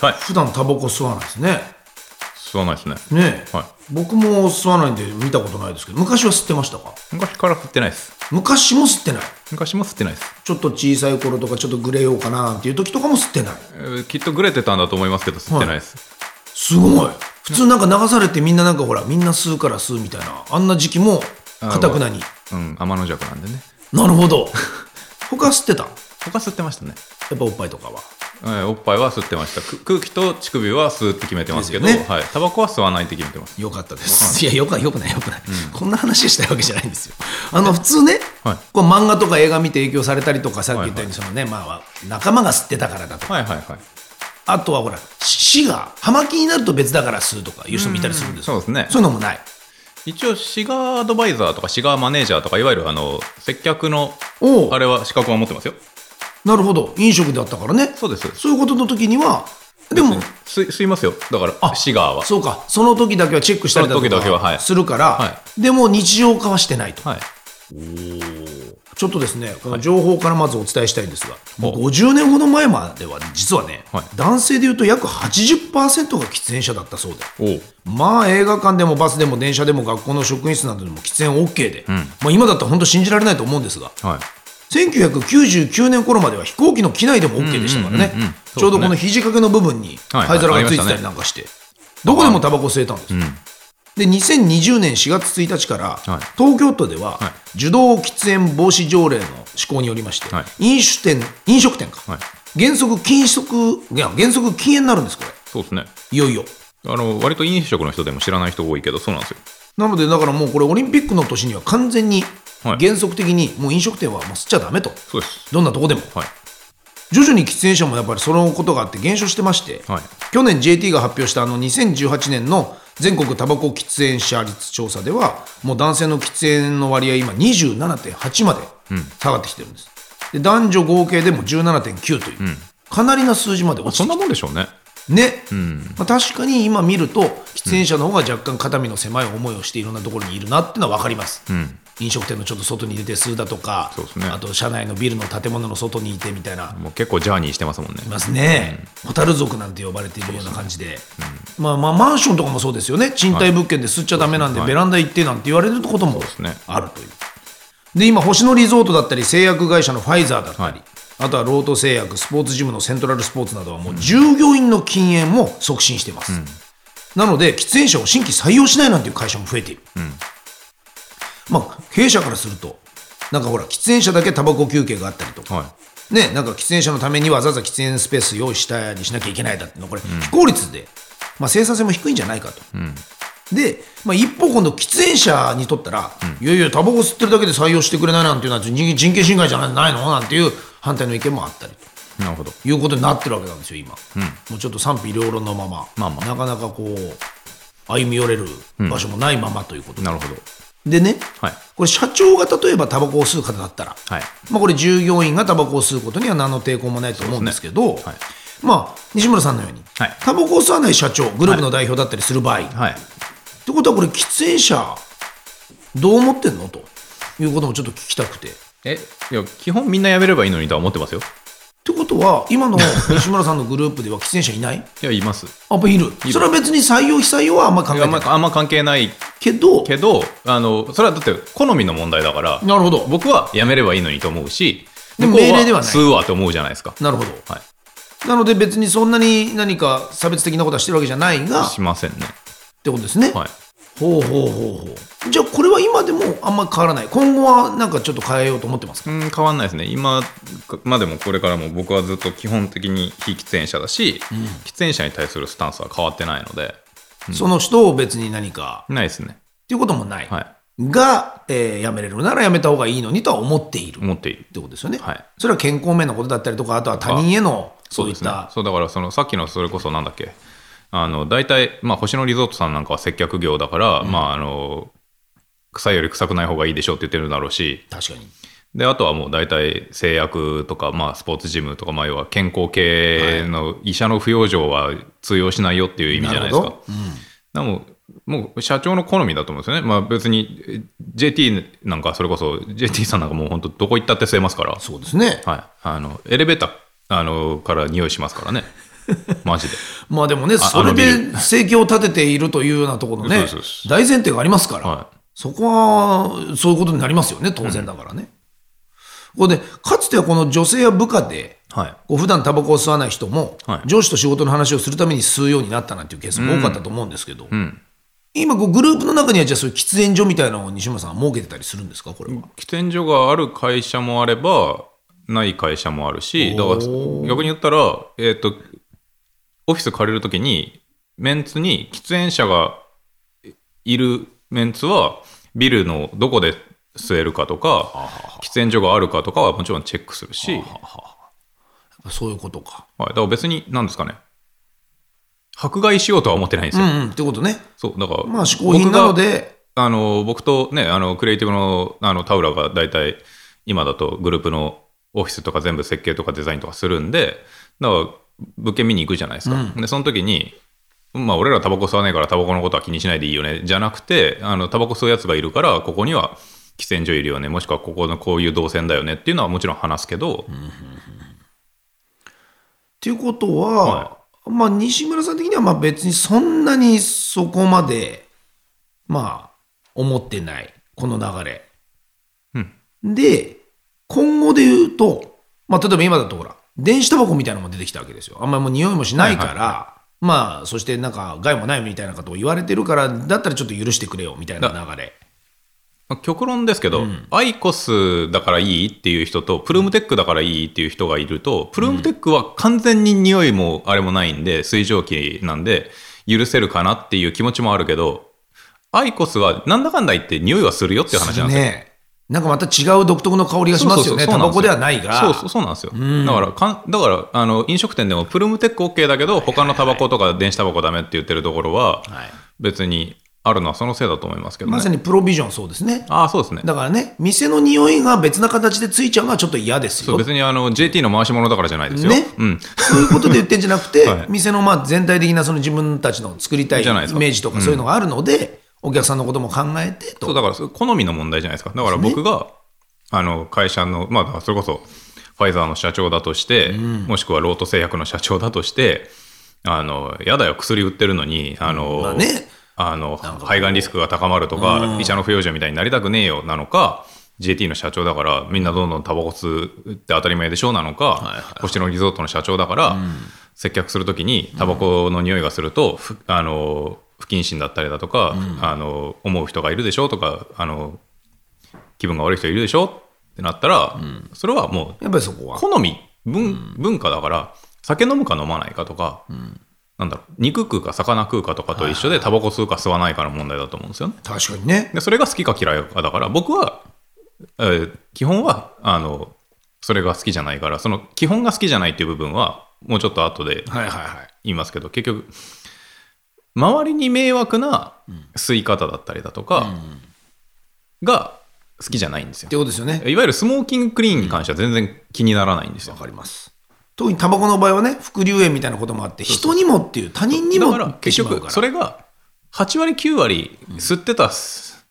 はい。普段タバコ吸わないですね。吸わないですね。ねえ、はい。僕も吸わないんで見たことないですけど昔は吸ってましたか？昔から吸ってないです。昔も吸ってない。昔も吸ってないです。ちょっと小さい頃とかちょっとグレようかなっていう時とかも吸ってない。えーきっとグレてたんだと思いますけど、吸ってないです。すごい。普通なんか流されてみんななんかほらみんな吸うから吸うみたいなあんな時期もかたくなに。うん、天の弱なんでね。なるほど。他吸ってた？や他吸ってましたね。っぱおっぱいとかはえーおっぱいは吸ってました。く空気と乳首は吸うって決めてますけど、ですよね。はい。タバコは吸わないって決めてます。よかったです、い。やよくないよくないよくない、こんな話したいわけじゃないんですよ。あの普通ね、はい。こう漫画とか映画見て影響されたりとかさっき言ったようにそのね、まあ仲間が吸ってたからだとか。はいはいはい。あとはほら死が葉巻になると別だから吸うとかいう人もいたりするんですよ。そうですね。そういうのもない。一応、シガーアドバイザーとかシガーマネージャーとか、いわゆるあの、接客の、あれは資格は持ってますよ。なるほど。飲食だったからね。そうです。そういうことの時にはでも吸いますよ。だから、シガーは。そうか。その時だけはチェックしたりだとその時だけははい。かするから、はでも日常化はしてないと、はい。ちょっとですねこの情報からまずお伝えしたいんですが、お。50年ほど前までは実はね、はい。男性でいうと約80%が喫煙者だったそうで。お。うまあ映画館でもバスでも電車でも学校の職員室などでも喫煙 OK で、まあ、今だったら本当信じられないと思うんですが。はい。1999年頃までは飛行機の機内でも OK でしたからね。ちょうどこの肘掛けの部分にはい灰皿がついてたりなんかして、どこでもタバコ吸えたんです、で2020年4月1日から、はい。東京都では、はい。受動喫煙防止条例の施行によりまして、はい。飲酒店飲食店か、はい。原則禁食いや原則禁煙になるんですこれ。そうですね。いよいよ。あの割と飲食の人でも知らない人多いけどそうなんですよ。なのでだからもうこれオリンピックの年には完全にはい。原則的にもう飲食店はもう吸っちゃダメと。そうです。どんなとこでも。はい。徐々に喫煙者もやっぱりそのことがあって減少してまして、はい。去年 JT が発表したあの2018年の全国タバコ喫煙者率調査ではもう男性の喫煙の割合今27.8まで下がってきてるんです、で男女合計でも17.9という、かなりな数字まで落ちそんなてきもんでしょうね。てね、まあ、確かに今見ると喫煙者の方が若干肩身の狭い思いをしていろんなところにいるなっていうのは分かります、飲食店のちょっと外に出て吸うだとかね。あと社内のビルの建物の外にいてみたいな。もう結構ジャーニーしてますもんね。いますね、ホタル族なんて呼ばれているような感じで、まあまあマンションとかもそうですよね。賃貸物件で吸っちゃダメなんで、はい。ベランダ行ってなんて言われることもあるという。で今星野リゾートだったり製薬会社のファイザーだったり、はい。あとはロート製薬スポーツジムのセントラルスポーツなどはもう従業員の禁煙も促進しています、なので喫煙者を新規採用しないなんていう会社も増えている、まあ経営者からするとなんかほら喫煙者だけタバコ休憩があったりとか、はね、なんか喫煙者のためにわざわざ喫煙スペース用意したりしなきゃいけないだっていうの。はこれ非効率で、まあ、生産性も低いんじゃないかと。で、まあ、一方今度喫煙者にとったら、いやいやタバコ吸ってるだけで採用してくれないなんていうのは人人権侵害じゃないの？なんていう反対の意見もあったりと。いなるほど。いうことになってるわけなんですよ今、もうちょっと賛否両論のまま,、まあまあ。なかなかこう歩み寄れる場所もないままということで,、なるほどでね、はい。これ社長が例えばタバコを吸う方だったら、はい。まあ、これ従業員がタバコを吸うことには何の抵抗もないと思うんですけどはい。まあ、西村さんのように、はい。タバコを吸わない社長グループの代表だったりする場合、はい。ってことはこれ喫煙者どう思ってんの？ということもちょっと聞きたくて。っえいや基本みんなやめればいいのにとは思ってますよてことは今の西村さんのグループでは喫煙者いない？いやいます。やっぱいる。それは別に採用非採用はあんまり考えいやてない？あんま関係ないけどけど？あのそれはだって好みの問題だからなるほど。僕はやめればいいのにと思うしでも命令ではない。吸うわと思うじゃないですか。なるほど。はい。なので別にそんなに何か差別的なことはしてるわけじゃないがっしませんね。てことですね、はいほうほうほうほう。じゃあこれは今でもあんまり変わらない？今後はなんかちょっと変えようと思ってますか？うん変わんないですね。今までもこれからも僕はずっと基本的に非喫煙者だし、喫煙者に対するスタンスは変わってないので。その人を別に何か？ないですね。っていうこともない、はい。が、えーやめれるならやめた方がいいのにとは思っている。っ思っている。てことですよね、はい。それは健康面のことだったりとかあとは他人へのそういった、そうだからそのさっきのそれこそなんだっけ？あの大体、まあ、星野リゾートさんなんかは接客業だから、まああの臭いより臭くない方がいいでしょうって言ってるだろうし。確かに。であとはもう大体製薬とか、まあ、スポーツジムとか、まあ、要は健康系の医者の不養生は通用しないよっていう意味じゃないですか。なるほど。うん。でももう社長の好みだと思うんですよね、まあ、別にえ JT なんかそれこそ JT さんなんかもう本当どこ行ったって吸えますから、そうですね。はい、あのエレベーターあのから匂いしますからね マジで。まあでもねあそれで生計を立てているというようなところのね大前提がありますから、はそこはそういうことになりますよね当然だからね、これでかつてはこの女性や部下ではい。こう普段タバコを吸わない人も、はい。上司と仕事の話をするために吸うようになったなんていうケースも多かったと思うんですけど、ん。今こうグループの中にはじゃあそういう喫煙所みたいなのを西村さんは設けてたりするんですかこれは。喫煙所がある会社もあればない会社もあるしだから逆に言ったら、えー、とオフィス借りるときにメンツに喫煙者がいるメンツはビルのどこで吸えるかとか喫煙所があるかとかはもちろんチェックするし、はい、そういうことか。だから別に何ですかね。迫害しようとは思ってないんですよ、うんうん。ってことね。そう。だからまあ嗜好品なので。あの僕とねあのクリエイティブのあのタウラが大体今だとグループのオフィスとか全部設計とかデザインとかするんでだから物件見に行くじゃないですか、でその時にまあ俺らタバコ吸わないからタバコのことは気にしないでいいよね。じゃなくてあのタバコ吸うやつがいるからここには喫煙所いるよね。もしくはここのこういう動線だよね。っていうのはもちろん話すけど、っていうことは、はまあ西村さん的にはまあ別にそんなにそこまでまあ思ってない。この流れ。で今後で言うと、まあ、例えば今だとほら電子タバコみたいなのも出てきたわけですよ。あんまりもう匂いもしないから、はいまあそしてなんか害もないみたいなことを言われてるからだったらちょっと許してくれよみたいな流れ。まあ極論ですけど、アイコスだからいいっていう人とプルームテックだからいいっていう人がいるとプルームテックは完全に匂いもあれもないんで水蒸気なんで許せるかなっていう気持ちもあるけどアイコスはなんだかんだ言って匂いはするよっていう話なんですよ。ねなんかまた違う独特の香りがしますよね。タバコではないが。そうそうそうなんですよ。だからかん、だからあの飲食店でもプルームテック OK だけど、他のタバコとか電子タバコダメって言ってるところは、はい別にあるのはそのせいだと思いますけどね。まさにプロビジョンそうですね。ああ、そうですね。だからね、店の匂いが別な形でついちゃうのはちょっと嫌ですよ。そう別にあの JT の回し物だからじゃないですよ。ねうん。そういうことで言ってんじゃなくて、はい店のまあ全体的なその自分たちの作りたいイメージとかそういうのがあるので、お客さんのことも考えてと。そうだから好みの問題じゃないですか。だから僕が、あの会社の、まあそれこそファイザーの社長だとして、もしくはロート製薬の社長だとして、あの、やだよ、薬売ってるのに、あの、まあね。あの肺がんリスクが高まるとか、医者の不養生みたいになりたくねえよなのか、JT の社長だから、みんなどんどんタバコ吸うって当たり前でしょうなのか、星野リゾートの社長だから、接客するときにタバコの匂いがすると、ふあの不謹慎だったりだとか、あの思う人がいるでしょとかあの気分が悪い人いるでしょってなったら、それはもうやっぱりそこは。好み文,、文化だから酒飲むか飲まないかとか、なんだろう肉食うか魚食うかとかと一緒でタバコ吸うか吸わないかの問題だと思うんですよね。確かにね。でそれが好きか嫌いかだから僕は、えー基本はあのそれが好きじゃないからその基本が好きじゃないっていう部分はもうちょっと後ではいはいはい。言いますけど結局周りに迷惑な吸い方だったりだとかが好きじゃないんですよ。ってことですよね。いわゆるスモーキングクリーンに関しては全然気にならないんですよ。わかります。特にタバコの場合はね、副流煙みたいなこともあって、人にもっていう、他人にもだから結。局それが8割9割吸ってた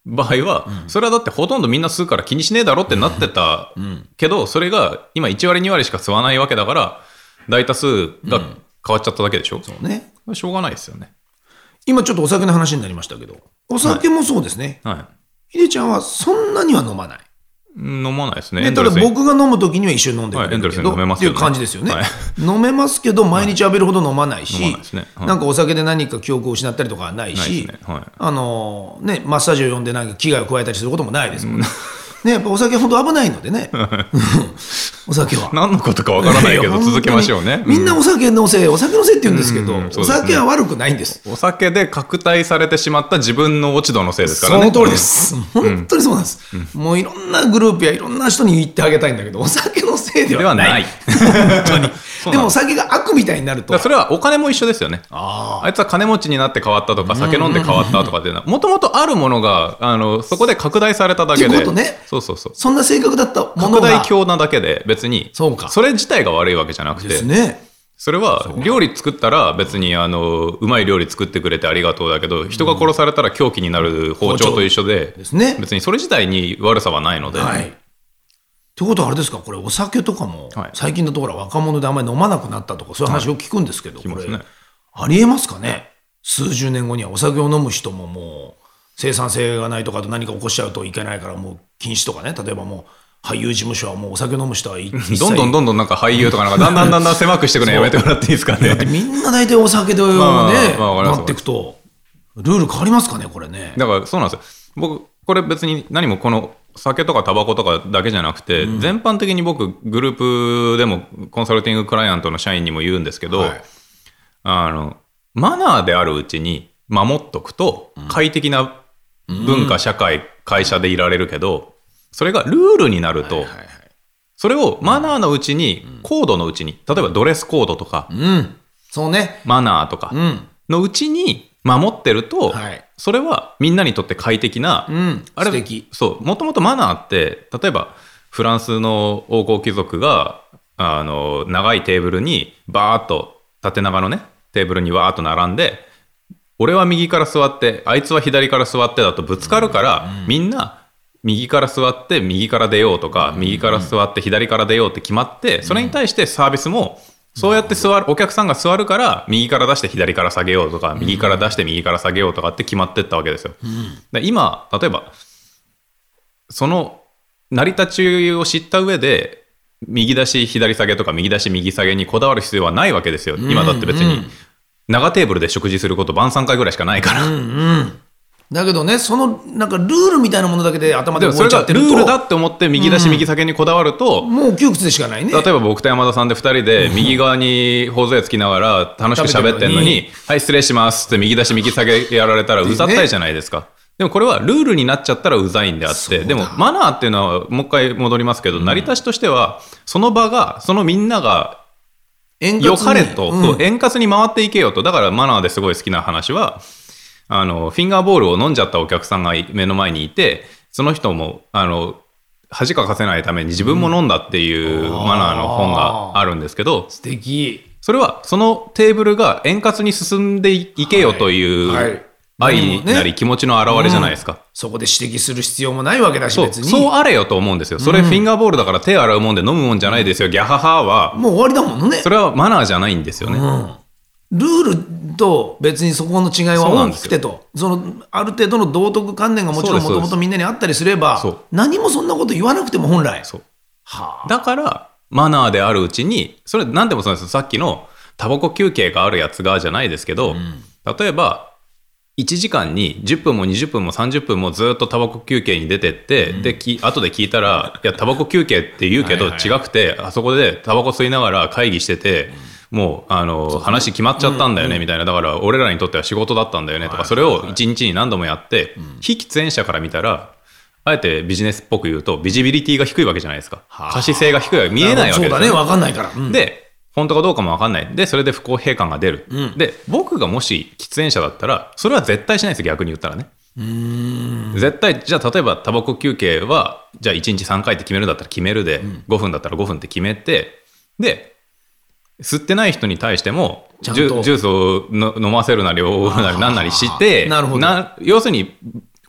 場合はそれはだってほとんどみんな吸うから気にしねえだろってなってたけどそれが今1割2割しか吸わないわけだから大多数が変わっちゃっただけでしょ。ね。しょうがないですよね今ちょっとお酒の話になりましたけど、お酒もそうですね。はひでちゃんはそんなには飲まない。い飲まないですね。ただ僕が飲むときには一緒に飲んでくれはいエンドレス飲めますっていう感じですよね、はい。飲めますけど毎日浴びるほど飲まないし、飲まないですね。はい。なんかお酒で何か記憶を失ったりとかはないないしですね。はい。あのねマッサージを呼んでなんか危害を加えたりすることもないですもんね。ね、やっぱお酒本当危ないのでね。お酒は。何のことかわからないけど、続けましょうね。みんなお酒のせい、お酒のせいって言うんですけど、うんそうお酒は悪くないんです。お酒で拡大されてしまった自分の落ち度のせいですからね。その通りです。本当にそうなんです。もういろんなグループやいろんな人に言ってあげたいんだけど、お酒のせいではない。で本当に。でもお酒が悪みたいになると。それはお金も一緒ですよね。ああいつは金持ちになって変わったとか、酒飲んで変わったとかっていうのは、もともとあるものが、あの、そこで拡大されただけで。ねそうそうそう。そんな性格だったもの拡大が。鏡なだけで、別に、そうかれ自体が悪いわけじゃなくて、ですね。それは料理作ったら別にあのうまい料理作ってくれてありがとうだけど人が殺されたら凶器になる包丁と一緒でですね。別にそれ自体に悪さはないので、はい。ってことはあれですか、これお酒とかもはい、最近のところは若者であんまり飲まなくなったとか、そういう話を聞くんですけど、ありえますかね？数十年後にはお酒を飲む人ももう、生産性がないとか、あと何か起こしちゃうといけないから、もう禁止とかね、例えばもう、俳優事務所はもうお酒飲む人はどんどんどんどんなんか俳優とかなんか だんだんだんだん狭くしてくるのやめてもらっていいですかね。みんな大体お酒でね、なっていくと、ルール変わりますかね、これね。だからそうなんですよ。僕、これ別に何もこの酒とかタバコとかだけじゃなくて、全般的に僕、グループでもコンサルティングクライアントの社員にも言うんですけど、はい。あの、マナーであるうちに守っとくと、快適な文化、社会、会社でいられるけど、それがルールになると、それをマナーのうちに、コードのうちに、例えばドレスコードとか、うん。そうね。マナーとかうん。のうちに守ってると、はいそれはみんなにとって快適な、うん。あれ。そう、もともとマナーって、例えばフランスの王侯貴族が、あの、長いテーブルにバーっと縦長のね、テーブルにわーっと並んで、俺は右から座って、あいつは左から座ってだとぶつかるから、みんな右から座って右から出ようとか、右から座って左から出ようって決まって、それに対してサービスも、そうやって座る、お客さんが座るから、右から出して左から下げようとか、右から出して右から下げようとかって決まってったわけですよ。で今、例えば、その成り立ちを知った上で、右出し左下げとか右出し右下げにこだわる必要はないわけですよ。今だって別に長テーブルで食事すること晩3回ぐらいしかないから。だけどね、その、なんかルールみたいなものだけで頭ででもそれが動いちゃってると、ルールだって思って右出し右下げにこだわると、もう窮屈でしかないね。例えば僕と山田さんで2人で右側に頬杖つきながら楽しく喋ってんのに、はい、失礼しますって右出し右下げやられたらうざったいじゃないですか。でもこれはルールになっちゃったらうざいんであって、でもマナーっていうのはもう一回戻りますけど、成り立ちとしては、その場が、そのみんなが円良かれと、うん。円滑に回っていけよと。だからマナーですごい好きな話は、あの、フィンガーボールを飲んじゃったお客さんが目の前にいて、その人も、あの、恥かかせないために自分も飲んだっていうマナーの本があるんですけど、素敵。それはそのテーブルが円滑に進んでいけよという愛なり気持ちの表れじゃないですか。そこで指摘する必要もないわけだし、別に。そうあれよと思うんですよ。それフィンガーボールだから手洗うもんで飲むもんじゃないですよ。ギャハハは、もう終わりだもんね。それはマナーじゃないんですよね。ルールと別にそこの違いは大きくてと、そのある程度の道徳観念がもちろんもともとみんなにあったりすれば何もそんなこと言わなくても本来。はあ、だから、マナーであるうちに、それ何でもそうです。さっきのタバコ休憩があるやつがじゃないですけど、例えば、1時間に10分も20分も30分もずっとタバコ休憩に出てって、で、き後で聞いたら、いや、タバコ休憩って言うけどはいはい違くて、あそこでタバコ吸いながら会議してて、もう、あの、話決まっちゃったんだよね、みたいな。だから、俺らにとっては仕事だったんだよね、とか、それを1日に何度もやって、非喫煙者から見たら、あえてビジネスっぽく言うと、ビジビリティが低いわけじゃないですか。可視性が低いわけ、見えないわけですよそうだね、わかんないから。うん。で、本当かどうかも分かんない。で、それで不公平感が出る。で、僕がもし喫煙者だったら、それは絶対しないです、逆に言ったらね。絶対、じゃあ例えばタバコ休憩は、じゃあ1日3回って決めるんだったら決めるで、5分だったら5分って決めて、で、吸ってない人に対しても、ジュジュースをの飲ませるなり、おなりなんなりして、なるほど。要するに、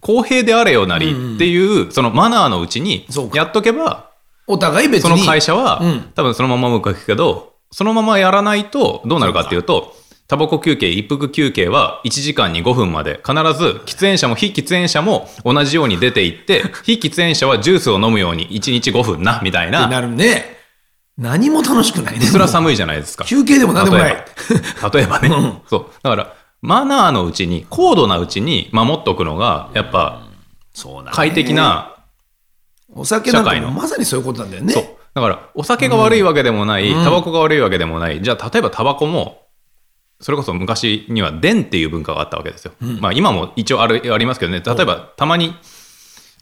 公平であれよなりっていう、そのマナーのうちにやっとけば、お互い別に。その会社は、うん。多分そのままうまくいくけど、そのままやらないとどうなるかっていうと、タバコ休憩、一服休憩は1時間に5分まで、必ず喫煙者も非喫煙者も同じように出ていって、非喫煙者はジュースを飲むように1日5分な、みたいな。なるね。何も楽しくないね。それは寒いじゃないですか。休憩でも何でもない。例えば例えばね。そう。だから、マナーのうちに、高度なうちに守っとくのが、やっぱ快適なお酒なんかまさにそういうことなんだよね。だから、お酒が悪いわけでもない、タバコが悪いわけでもない。じゃあ、例えばタバコも、それこそ昔には、電っていう文化があったわけですよ。まあ、今も一応あるありますけどね、例えば、たまに、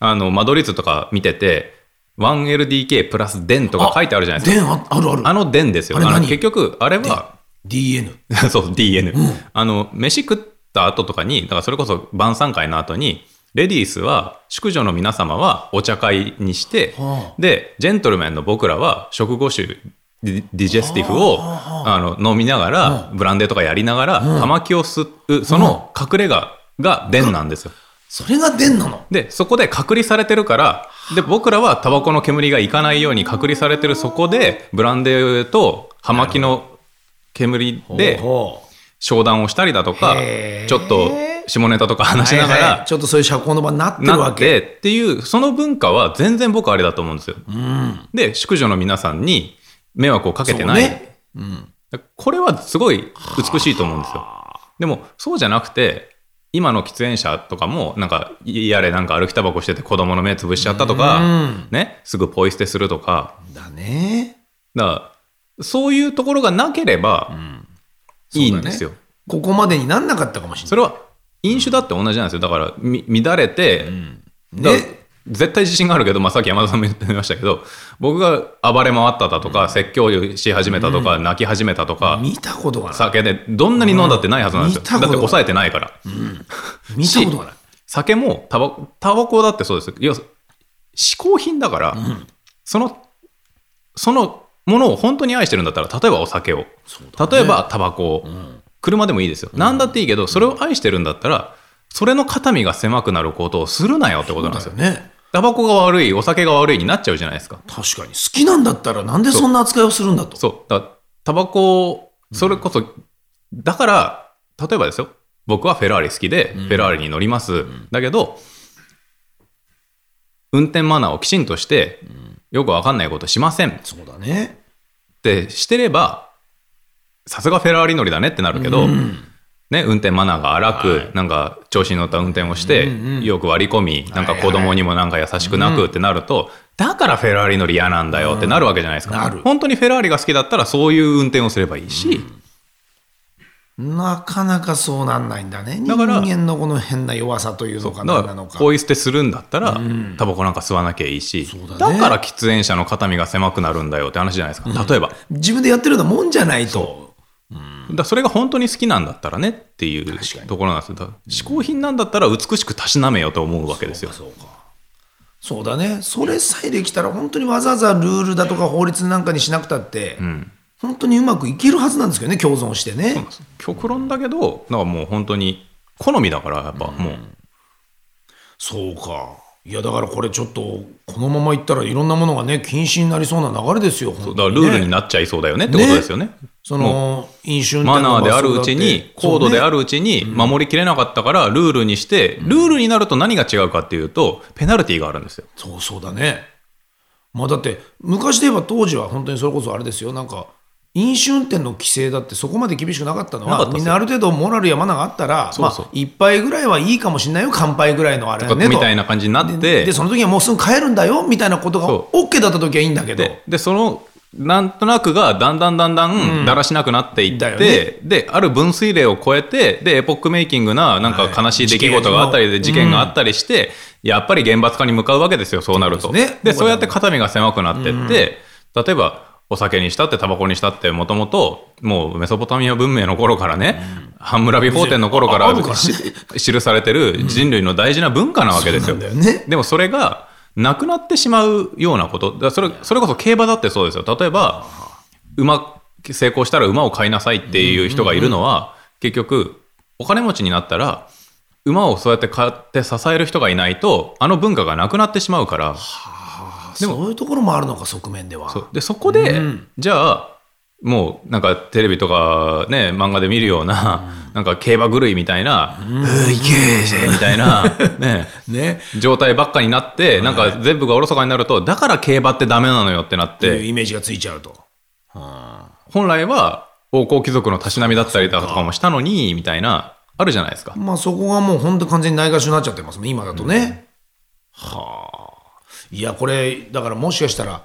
あの、間取り図とか見てて、1LDK プラス電とか書いてあるじゃないですか。電ああるある。あの電ですよ。あの結局、あれは、DN。そう、DN。あの、飯食った後とかに、だからそれこそ晩餐会の後に、レディースは、宿女の皆様はお茶会にして、はで、ジェントルメンの僕らは食後酒、ディジェスティフをあの飲みながら、ブランデーとかやりながら、葉巻を吸う、その隠れ家が電なんですよ。それが電なの？で、そこで隔離されてるから、で、僕らはタバコの煙がいかないように隔離されてるそこで、ブランデーと葉巻の煙でほう商談をしたりだとかちょっと下ネタとか話しながはいはいら、ちょっとそういう社交の場になってるなわけ。ってっていう、その文化は全然僕あれだと思うんですよ。で、宿女の皆さんに迷惑をかけてない。ねうん。これはすごい美しいと思うんですよ。でも、そうじゃなくて、今の喫煙者とかも、なんか、やれなんか歩きタバコしてて子供の目潰しちゃったとか、ね、すぐポイ捨てするとか、だね。だから、そういうところがなければ、いいんですよ。ここまでになんなかったかもしれない。それは、飲酒だって同じなんですよ。だから、み乱れて、だからね。絶対自信があるけど、まあ、さっき山田さんも言ってましたけど、僕が暴れ回っただとか、説教し始めたとか、泣き始めたとか、見たことがない。酒でどんなに飲んだってないはずなんですよ。だって抑えてないから。見たことがない。酒もタバタバコだってそうです。要す嗜好品だから、その、そのものを本当に愛してるんだったら、例えばお酒を、例えばタバコを、車でもいいですよ。何だっていいけど、それを愛してるんだったら、それの肩身が狭くなることをするなよってことなんですよ。ね。タバコが悪い、お酒が悪いになっちゃうじゃないですか。確かに。好きなんだったらなんでそんな扱いをするんだと。そう。だタバコ、それこそ、だから、例えばですよ。僕はフェラーリ好きで、フェラーリに乗ります。だけど、運転マナーをきちんとして、よくわかんないことしませんっそうだね。てしてれば、さすがフェラーリ乗りだねってなるけど、ね、運転マナーが荒く、なんか調子に乗った運転をして、よく割り込み、なんか子供にもなんか優しくなくってなると、だからフェラーリ乗り嫌なんだよってなるわけじゃないですか。なる本当にフェラーリが好きだったらそういう運転をすればいいし、なかなかそうなんないんだね。だから人間のこの変な弱さというのかなのか。ポイ捨てするんだったら、タバコなんか吸わなきゃいいし、だだねから喫煙者の肩身が狭くなるんだよって話じゃないですか。例えば。自分でやってるようなもんじゃないと。らそれが本当に好きなんだったらねっていうところなんですよ。嗜好品なんだったら美しくたしなめようと思うわけですよ。そうか。そうだね。それさえできたら本当にわざわざルールだとか法律なんかにしなくたって、本当にうまくいけるはずなんですけどね、共存してね。極論だけど、だからもう本当に好みだから、やっぱもう。そうか。いやだからこれちょっとこのままいったらいろんなものがね禁止になりそうな流れですよ。だからルールになっちゃいそうだよねってことですよね。その飲酒運マナーであるうちに、高度である。るうちに守りきれなかったから、ルールにして、ルールになると何が違うかっていうと、ペナルティーがあるんですよ。そうそうだね。まあだって昔で言えば当時は本当にそれこそあれですよなんか飲酒運転の規制だってそこまで厳しくなかったのはみんなある程度モラルやマナーがあったらそうそう。まあ一杯ぐらいはいいかもしれないよ乾杯ぐらいのあれはねとみたいな感じになって。でその時はもうすぐ帰るんだよみたいなことがそ OK だった時はいいんだけど。で、で、その、なんとなくがだんだんだんだんだらしなくなっていって、だよね。で、ある分水嶺を超えて、で、エポックメイキングな、なんか悲しい出来事があったりで、事件が。あったりして、やっぱり厳罰化に向かうわけですよ、そうなると。ですね。で、そうやって肩身が狭くなってって、例えば、お酒にしたって、タバコにしたって、もともと、もうメソポタミア文明の頃からね、ハンムラビ法典の頃から記されてる人類の大事な文化なわけですよ。そうなん。だよね。でもそれがなくなってしまうようなこと、それそれこそ競馬だってそうですよ。例えば、馬、成功したら馬を買いなさいっていう人がいるのは、結局、お金持ちになったら、馬をそうやって買って支える人がいないと、あの文化がなくなってしまうから、そういうところもあるのか側面では。そう。でそこで、じゃあ、もうなんかテレビとかね、漫画で見るような、なんか競馬狂いみたいな、うーいけーぜみたいな、ね、ね。状態ばっかになって、なんか全部がおろそかになると、だから競馬ってダメなのよってなっってイメージがついちゃうと。本来は王侯貴族のたしなみだったりだとかもしたのに、みたいな、あるじゃないですか。まあそこがもう本当完全にないがしろになっちゃってますもん今だとね、はあいやこれだからもしかしたら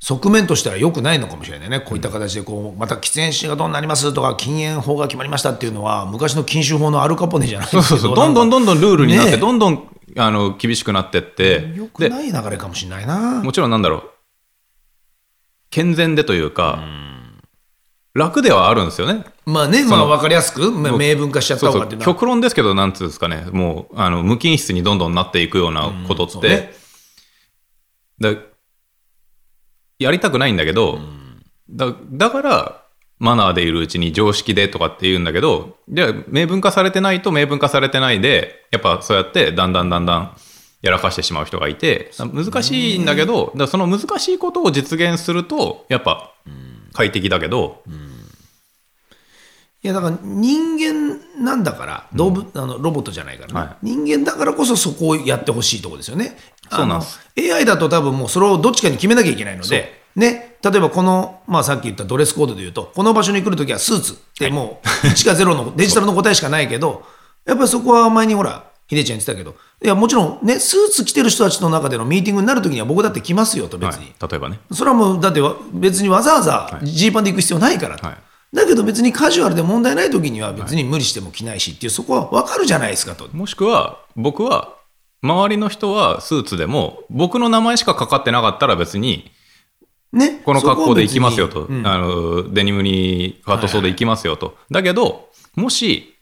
側面としては良くないのかもしれないね、こういった形でこうまた喫煙者がどうなりますとか禁煙法が決まりましたっていうのは昔の禁酒法のアルカポネじゃないですそうそうどんどんどんどんルールになって、ねどんどんあの厳しくなってって。良くでない流れかもしれないな。もちろんなんだろう。健全でというか、楽ではあるんですよね。まあね、まあ、分かりやすくまあ明文化しちゃった方がっていうのは極論ですけどなんつうんですかね。もうあの無菌室にどんどんなっていくようなことって、だやりたくないんだけど、だだからマナーでいるうちに常識でとかって言うんだけどじゃあ明文化されてないと明文化されてないでやっぱそうやってだんだんだんだんやらかしてしまう人がいて難しいんだけどだその難しいことを実現するとやっぱ快適だけど、いやだから人間なんだから動物、あのロボットじゃないからね、は人間だからこそそこをやってほしいところですよね。そうなんです。あの AI だと多分もうそれをどっちかに決めなきゃいけないので、ね、例えばこの、まあ、さっき言ったドレスコードで言うとこの場所に来るときはスーツってもう1か0の デジタルの答えしかないけどやっぱりそこは前にほらヒデちゃん言ってたけどいやもちろんねスーツ着てる人たちの中でのミーティングになるときには僕だって来ますよと別はい。に。例えばね。それはもうだってわ別にわざわざジーパンで行く必要ないから。と、はいだけど別にカジュアルで問題ない時には別に無理しても着ないしっていうそこは分かるじゃないですかと。もしくは僕は周りの人はスーツでも僕の名前しかかかってなかったら別にね、この格好で行きますよと、うん。あのデニムにカットソーで行きますよと、だけどもし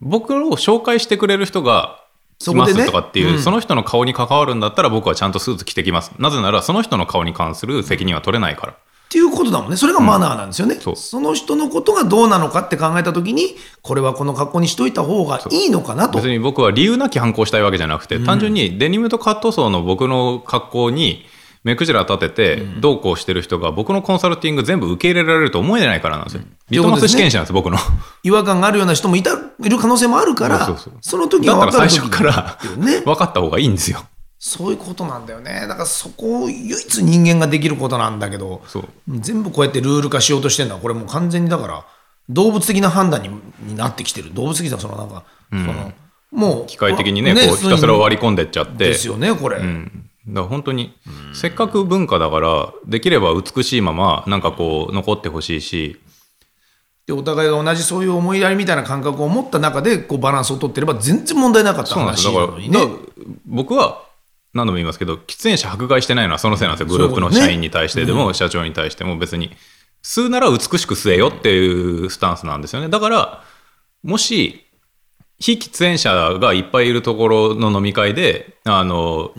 僕を紹介してくれる人が来ますとかっていう、うんその人の顔に関わるんだったら僕はちゃんとスーツ着てきます。なぜならその人の顔に関する責任は取れないからっていうことだもんね。それがマナーなんですよね。そうその人のことがどうなのかって考えたときに、これはこの格好にしといた方がいいのかなと別。に僕は理由なき反抗したいわけじゃなくて、単純にデニムとカットソーの僕の格好に目くじら立てて、どうこうしてる人が僕のコンサルティング全部受け入れられると思えないからなんですよ。リトマス試験紙なんです、僕の。違和感があるような人もいたいる可能性もあるから、そうそうそうその時だったらは分かる時最初からね。分かった方がいいんですよ。そういうことなんだよね。だからそこを唯一人間ができることなんだけど、全部こうやってルール化しようとしてるのは、これもう完全にだから、動物的な判断にになってきてる。動物的な、そのなんか、そのもう、機械的にね、ねこうひたすら割り込んでっちゃって。ですよね、これ。うんだから本当に、せっかく文化だから、できれば美しいまま、なんかこう、残ってほしいし、でお互いが同じそういう思いやりみたいな感覚を持った中でこうバランスを取ってれば全然問題なかった話なのにね僕は何度も言いますけど、喫煙者迫害してないのはそのせいなんですよ、グループの社員に対してでも、社長に対しても、別に、吸うなら美しく吸えよっていうスタンスなんですよね。だから、もし、非喫煙者がいっぱいいるところの飲み会で、あの、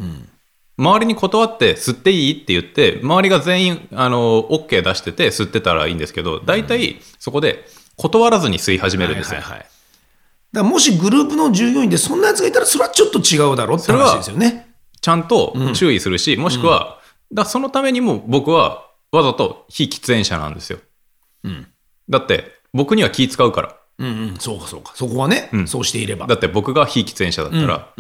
周りに断って吸っていいって言って、周りが全員、あの、OK 出してて吸ってたらいいんですけど、大体そこで断らずに吸い始めるんですよ。はいはいはいだからもしグループの従業員でそんなやつがいたらそれはちょっと違うだろうって話ですよね。ちゃんと注意するし、もしくは、だそのためにも僕はわざと非喫煙者なんですよ。だって、僕には気使うから。うんうん、そうかそうか。そこはね、そうしていれば。だって僕が非喫煙者だったら、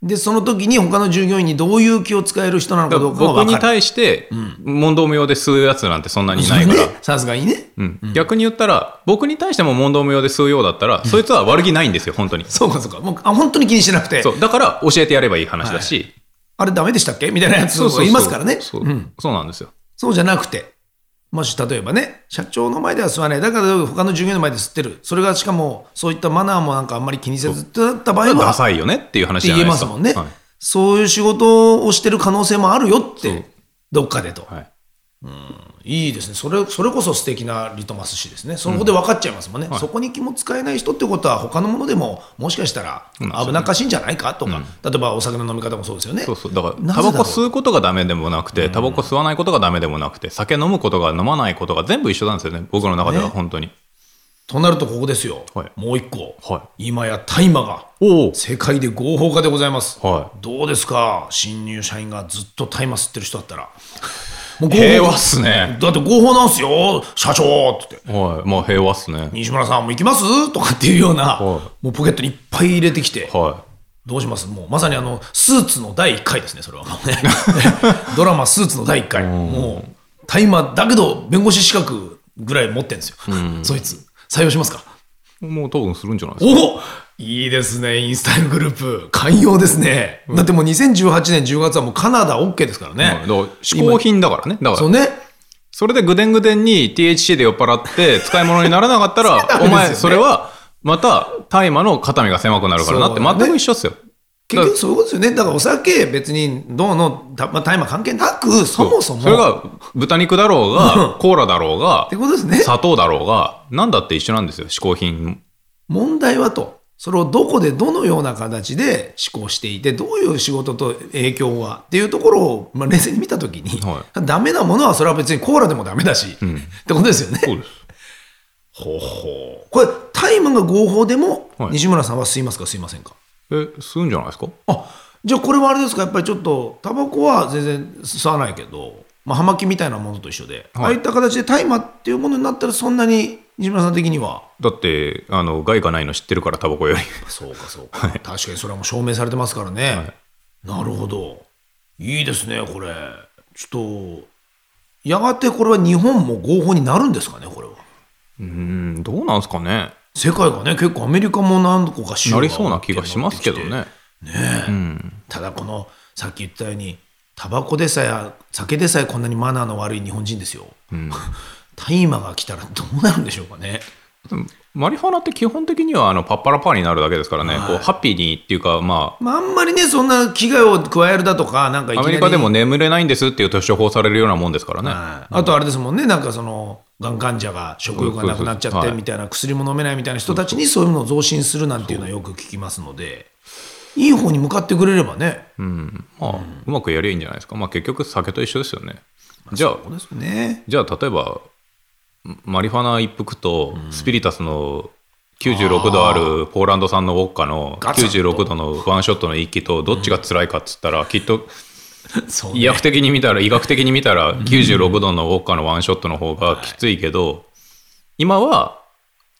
でその時に他の従業員にどういう気を使える人なのかどうかが僕に対して、問答無用で吸うやつなんてそんなにいないから。ねさすがにね、うん。逆に言ったら、僕に対しても問答無用で吸うようだったら、そいつは悪気ないんですよ、本当に。そうかそうか。もうあ本当に気にしてなくて。そう。だから教えてやればいい話だし、あれダメでしたっけ？みたいなやつを言いますからね。そうそうなんですよ。そうじゃなくて、もし例えばね、社長の前では吸わない、だから他の従業員の前で吸ってる、それがしかもそういったマナーもなんかあんまり気にせずってなった場合は、ダっサいよねっていう話てじゃないですか。言えますもんね、はい。そういう仕事をしてる可能性もあるよって、どっかでと、はいいいですね。それ、それこそ素敵なリトマス紙ですね、そこで分かっちゃいますもんね、そこに気も使えない人ってことは、他のものでももしかしたら危なっかしいんじゃないか？とか、例えばお酒の飲み方もそうですよね。そうそう。だからタバコ吸うことがダメでもなくてタバコ吸わないことがダメでもなくて酒飲むことが飲まないことが全部一緒なんですよね僕の中ではね。本当に、となるとここですよ、はい。もう一個、は今や大麻が世界で合法化でございます。はどうですか？新入社員がずっと大麻吸ってる人だったら。もう平和っすね。だって合法なんすよ。社長って言って。はい。まあ平和っすね。西村さんも行きます？とかっていうような、はい。もうポケットにいっぱい入れてきて、はどうします？もうまさにあの、スーツの第1回ですね、それは。もうね。ドラマスーツの第1回。もう、大麻だけど弁護士資格ぐらい持ってるんですよ。そいつ。採用しますか？もう多分するんじゃないですか。おいいですね、インスタイルグループ。寛容ですね。だってもう2018年10月はもうカナダ OK ですからね。はいだから嗜好品だからね。だからそうね。それでぐでんぐでんに THC で酔っ払って 使い物にならなかったら、ねお前、それは、また、大麻の肩身が狭くなるからなって、全く一緒っすよ。結局そういうことですよね。だからお酒別にどうの、たまあ、大麻関係なく、そもそも。それが、豚肉だろうが、コーラだろうがって、ことですね。砂糖だろうが、なんだって一緒なんですよ、嗜好品。問題はと。それをどこでどのような形で施行していて、どういう仕事と影響がっていうところを、まあ、冷静に見たときに、はダメなものはそれは別にコーラでもダメだし、ってことですよね。そうです。ほうほう。これ、大麻が合法でも、はい。西村さんは吸いますか吸いませんか？え、吸うんじゃないですか？あじゃあこれはあれですか？やっぱりちょっとタバコは全然吸わないけど、まあ、葉巻みたいなものと一緒で、はい。ああいった形で大麻っていうものになったらそんなに西村さん的には。だって、あの、害がないの知ってるから、タバコより。そうかそうか、確かにそれはもう証明されてますからね、なるほど。いいですねこれ。ちょっとやがてこれは日本も合法になるんですかねこれは。うーん、どうなんすかね。世界がね結構アメリカも何個かなりそうな気がしますけどね。ただこのさっき言ったようにタバコでさえ酒でさえこんなにマナーの悪い日本人ですよ、大麻が来たらどうなるんでしょうかね。マリファナって基本的にはあのパッパラパーになるだけですからね、こうハッピーにっていうか、ままああんまりねそんな危害を加えるだとかなんかアメリカでも眠れないんですっていうと処方されるようなもんですからね。はい。あとあれですもんね。なんかそのがん患者が食欲がなくなっちゃっそうそうそう。てみたいな薬も飲めないみたいな人たちにそういうのを増進するなんていうのはよく聞きますので。いい方に向かってくれればね。うん、まあ、うまくやりゃいいんじゃないですか。まあ結局酒と一緒ですよね。じゃあ、そうですね。じゃあ例えば、マリファナ一服とスピリタスの96度あるポーランド産のウォッカのガツンと。96度のワンショットの一気とどっちが辛いかっつったら、きっと医薬的に見たら医学的に見たら96度のウォッカのワンショットの方がきついけど、今は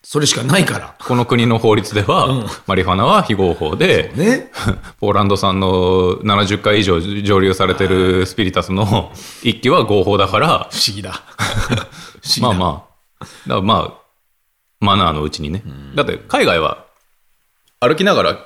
それしかないから。この国の法律では、マリファナは非合法で、ね。ポーランド産の70回以上蒸留されてるスピリタスの一機は合法だから、不思議だ。まあまあ、だからまあ、マナーのうちにね。だって海外は歩きながら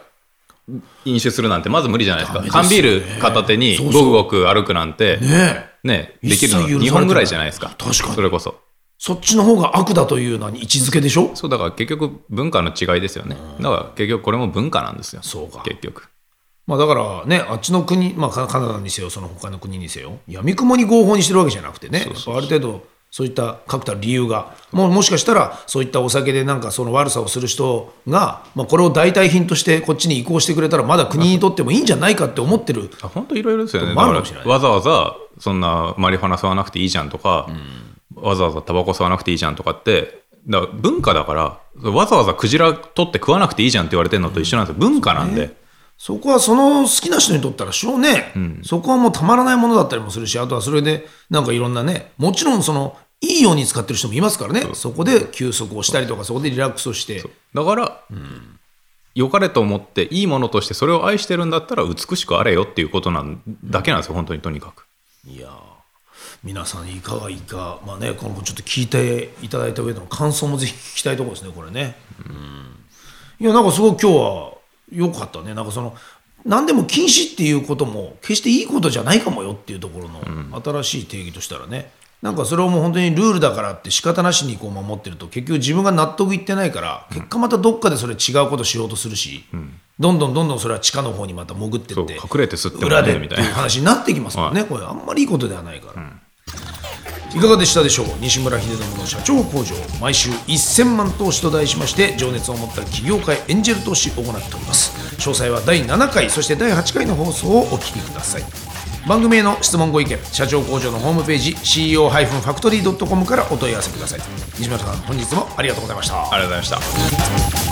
飲酒するなんてまず無理じゃないですか。すよね。缶ビール片手にごくごく歩くなんて、ね。えね、できるの日本ぐらいじゃないですか。確かに。それこそ。そっちの方が悪だというのに位置づけでしょ？そうだから結局文化の違いですよね。だから結局これも文化なんですよ。そうか結局。まあだからね、あっちの国、まあカカナダにせよ、その他の国にせよ、闇雲に合法にしてるわけじゃなくてね、ある程度、そういった確たる理由が、もうもしかしたら、そういったお酒でなんかその悪さをする人が、まあ、これを代替品としてこっちに移行してくれたら、まだ国にとってもいいんじゃないかって思ってる、あ本当いろいろですよね。わざわざそんなマリファナ吸わなくていいじゃんとか、わざわざタバコ吸わなくていいじゃんとかって、だから文化だから、わざわざクジラ取って食わなくていいじゃんって言われてるのと一緒なんですよ。文化なんで。そこはその好きな人にとったらしょうね、そこはもうたまらないものだったりもするし、あとはそれでなんかいろんなね、もちろんその、いいように使ってる人もいますからね、そこで休息をしたりとか、そこでリラックスをして。だから、良かれと思っていいものとしてそれを愛してるんだったら美しくあれよっていうことなんだけなんですよ、本当にとにかく。いやー皆さんいかがいいか、まあね、このちょっと聞いていただいた上での感想もぜひ聞きたいところですね、これね。いや、なんかすごく今日は良かったね、なんかその、何でも禁止っていうことも、決していいことじゃないかもよっていうところの新しい定義としたらね、なんかそれをもう本当にルールだからって仕方なしにこう守ってると、結局自分が納得いってないから、結果またどっかでそれ違うことしようとするし、どんどんどんどんそれは地下の方にまた潜ってって。隠れて吸っても裏でっていうねみたいな。話になってきますもんね、これあんまりいいことではないから、いかがでしたでしょう？西村秀信の社長工場。毎週1000万投資と題しまして情熱を持った起業家エンジェル投資を行っております。詳細は第7回そして第8回の放送をお聞きください。番組への質問ご意見社長工場のホームページ CEO-factory.com からお問い合わせください。西村さん本日もありがとうございました。ありがとうございました。